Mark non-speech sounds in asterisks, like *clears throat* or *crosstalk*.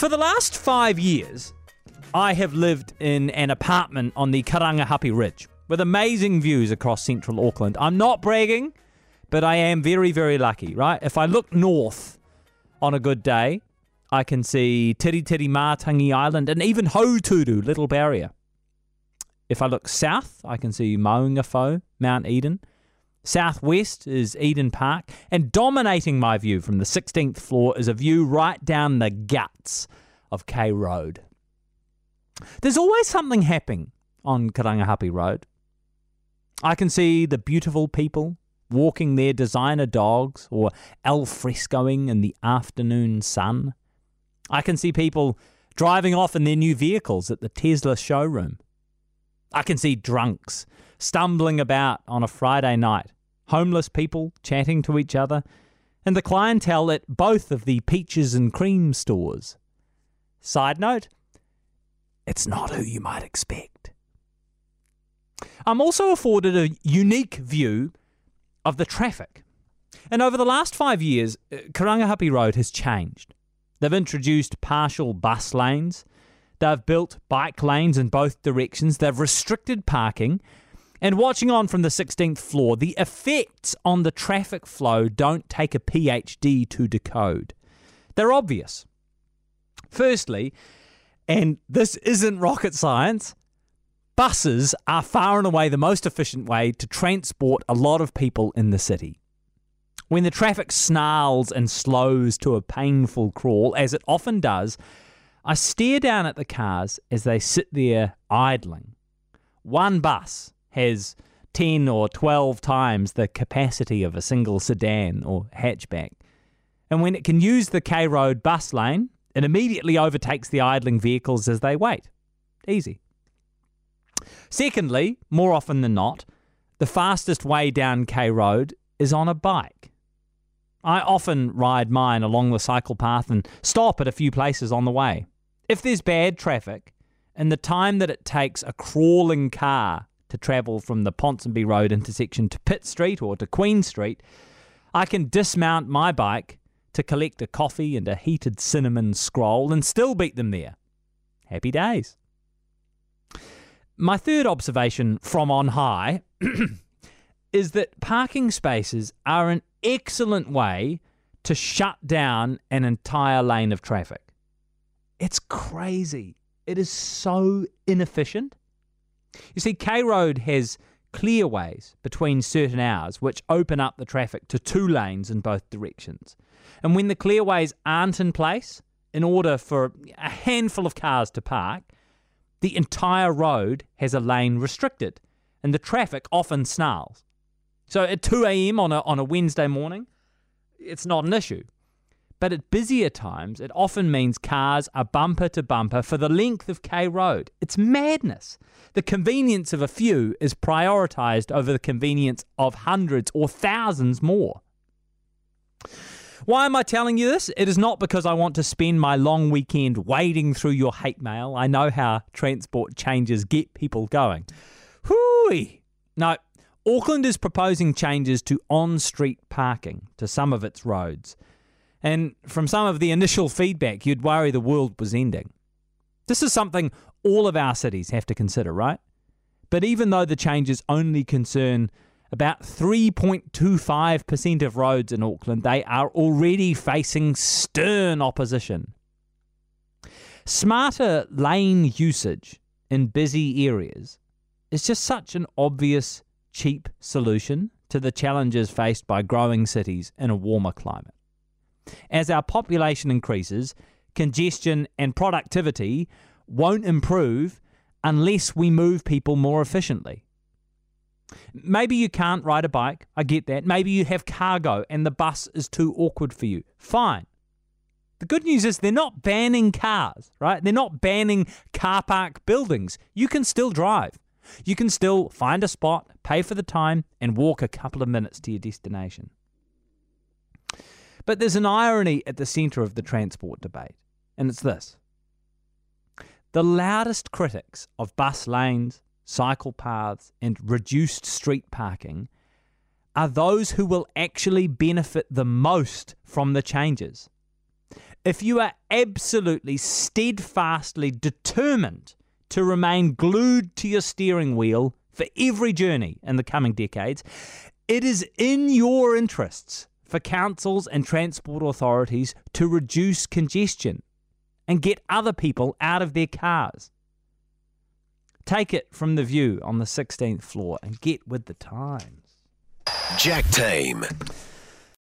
For the last five years, I have lived in an apartment on the Karangahape Ridge with amazing views across central Auckland. I'm not bragging, but I am very, very lucky, right? If I look north on a good day, I can see Tiri Tiri Matangi Island and even Hauturu, Little Barrier. If I look south, I can see Maungawhau, Mount Eden. Southwest is Eden Park, and dominating my view from the 16th floor is a view right down the guts of K Road. There's always something happening on Karangahape Road. I can see the beautiful people walking their designer dogs or al frescoing in the afternoon sun. I can see people driving off in their new vehicles at the Tesla showroom. I can see drunks stumbling about on a Friday night, homeless people chatting to each other, and the clientele at both of the peaches and cream stores. Side note, it's not who you might expect. I'm also afforded a unique view of the traffic. And over the last five years, uh, Karangahape Road has changed. They've introduced partial bus lanes, they've built bike lanes in both directions, they've restricted parking, and watching on from the 16th floor, the effects on the traffic flow don't take a PhD to decode. They're obvious. Firstly, and this isn't rocket science, buses are far and away the most efficient way to transport a lot of people in the city. When the traffic snarls and slows to a painful crawl, as it often does, I stare down at the cars as they sit there idling. One bus has 10 or 12 times the capacity of a single sedan or hatchback. And when it can use the K Road bus lane, it immediately overtakes the idling vehicles as they wait. Easy. Secondly, more often than not, the fastest way down K Road is on a bike. I often ride mine along the cycle path and stop at a few places on the way. If there's bad traffic, and the time that it takes a crawling car to travel from the Ponsonby Road intersection to Pitt Street or to Queen Street, I can dismount my bike to collect a coffee and a heated cinnamon scroll and still beat them there. Happy days. My third observation from on high *clears throat* is that parking spaces are an excellent way to shut down an entire lane of traffic. It's crazy. It is so inefficient. You see, K Road has clearways between certain hours which open up the traffic to two lanes in both directions. And when the clearways aren't in place, in order for a handful of cars to park, the entire road has a lane restricted, and the traffic often snarls. So at 2 a.m. on a, on a Wednesday morning, it's not an issue. But at busier times, it often means cars are bumper to bumper for the length of K Road. It's madness. The convenience of a few is prioritised over the convenience of hundreds or thousands more. Why am I telling you this? It is not because I want to spend my long weekend wading through your hate mail. I know how transport changes get people going. Hooey! No, Auckland is proposing changes to on street parking to some of its roads. And from some of the initial feedback, you'd worry the world was ending. This is something all of our cities have to consider, right? But even though the changes only concern about 3.25% of roads in Auckland, they are already facing stern opposition. Smarter lane usage in busy areas is just such an obvious, cheap solution to the challenges faced by growing cities in a warmer climate. As our population increases, congestion and productivity won't improve unless we move people more efficiently. Maybe you can't ride a bike. I get that. Maybe you have cargo and the bus is too awkward for you. Fine. The good news is they're not banning cars, right? They're not banning car park buildings. You can still drive. You can still find a spot, pay for the time, and walk a couple of minutes to your destination. But there's an irony at the centre of the transport debate, and it's this. The loudest critics of bus lanes, cycle paths, and reduced street parking are those who will actually benefit the most from the changes. if you are absolutely steadfastly determined to remain glued to your steering wheel for every journey in the coming decades, it is in your interests for councils and transport authorities to reduce congestion and get other people out of their cars. Take it from the view on the 16th floor and get with the times. Jack Tame.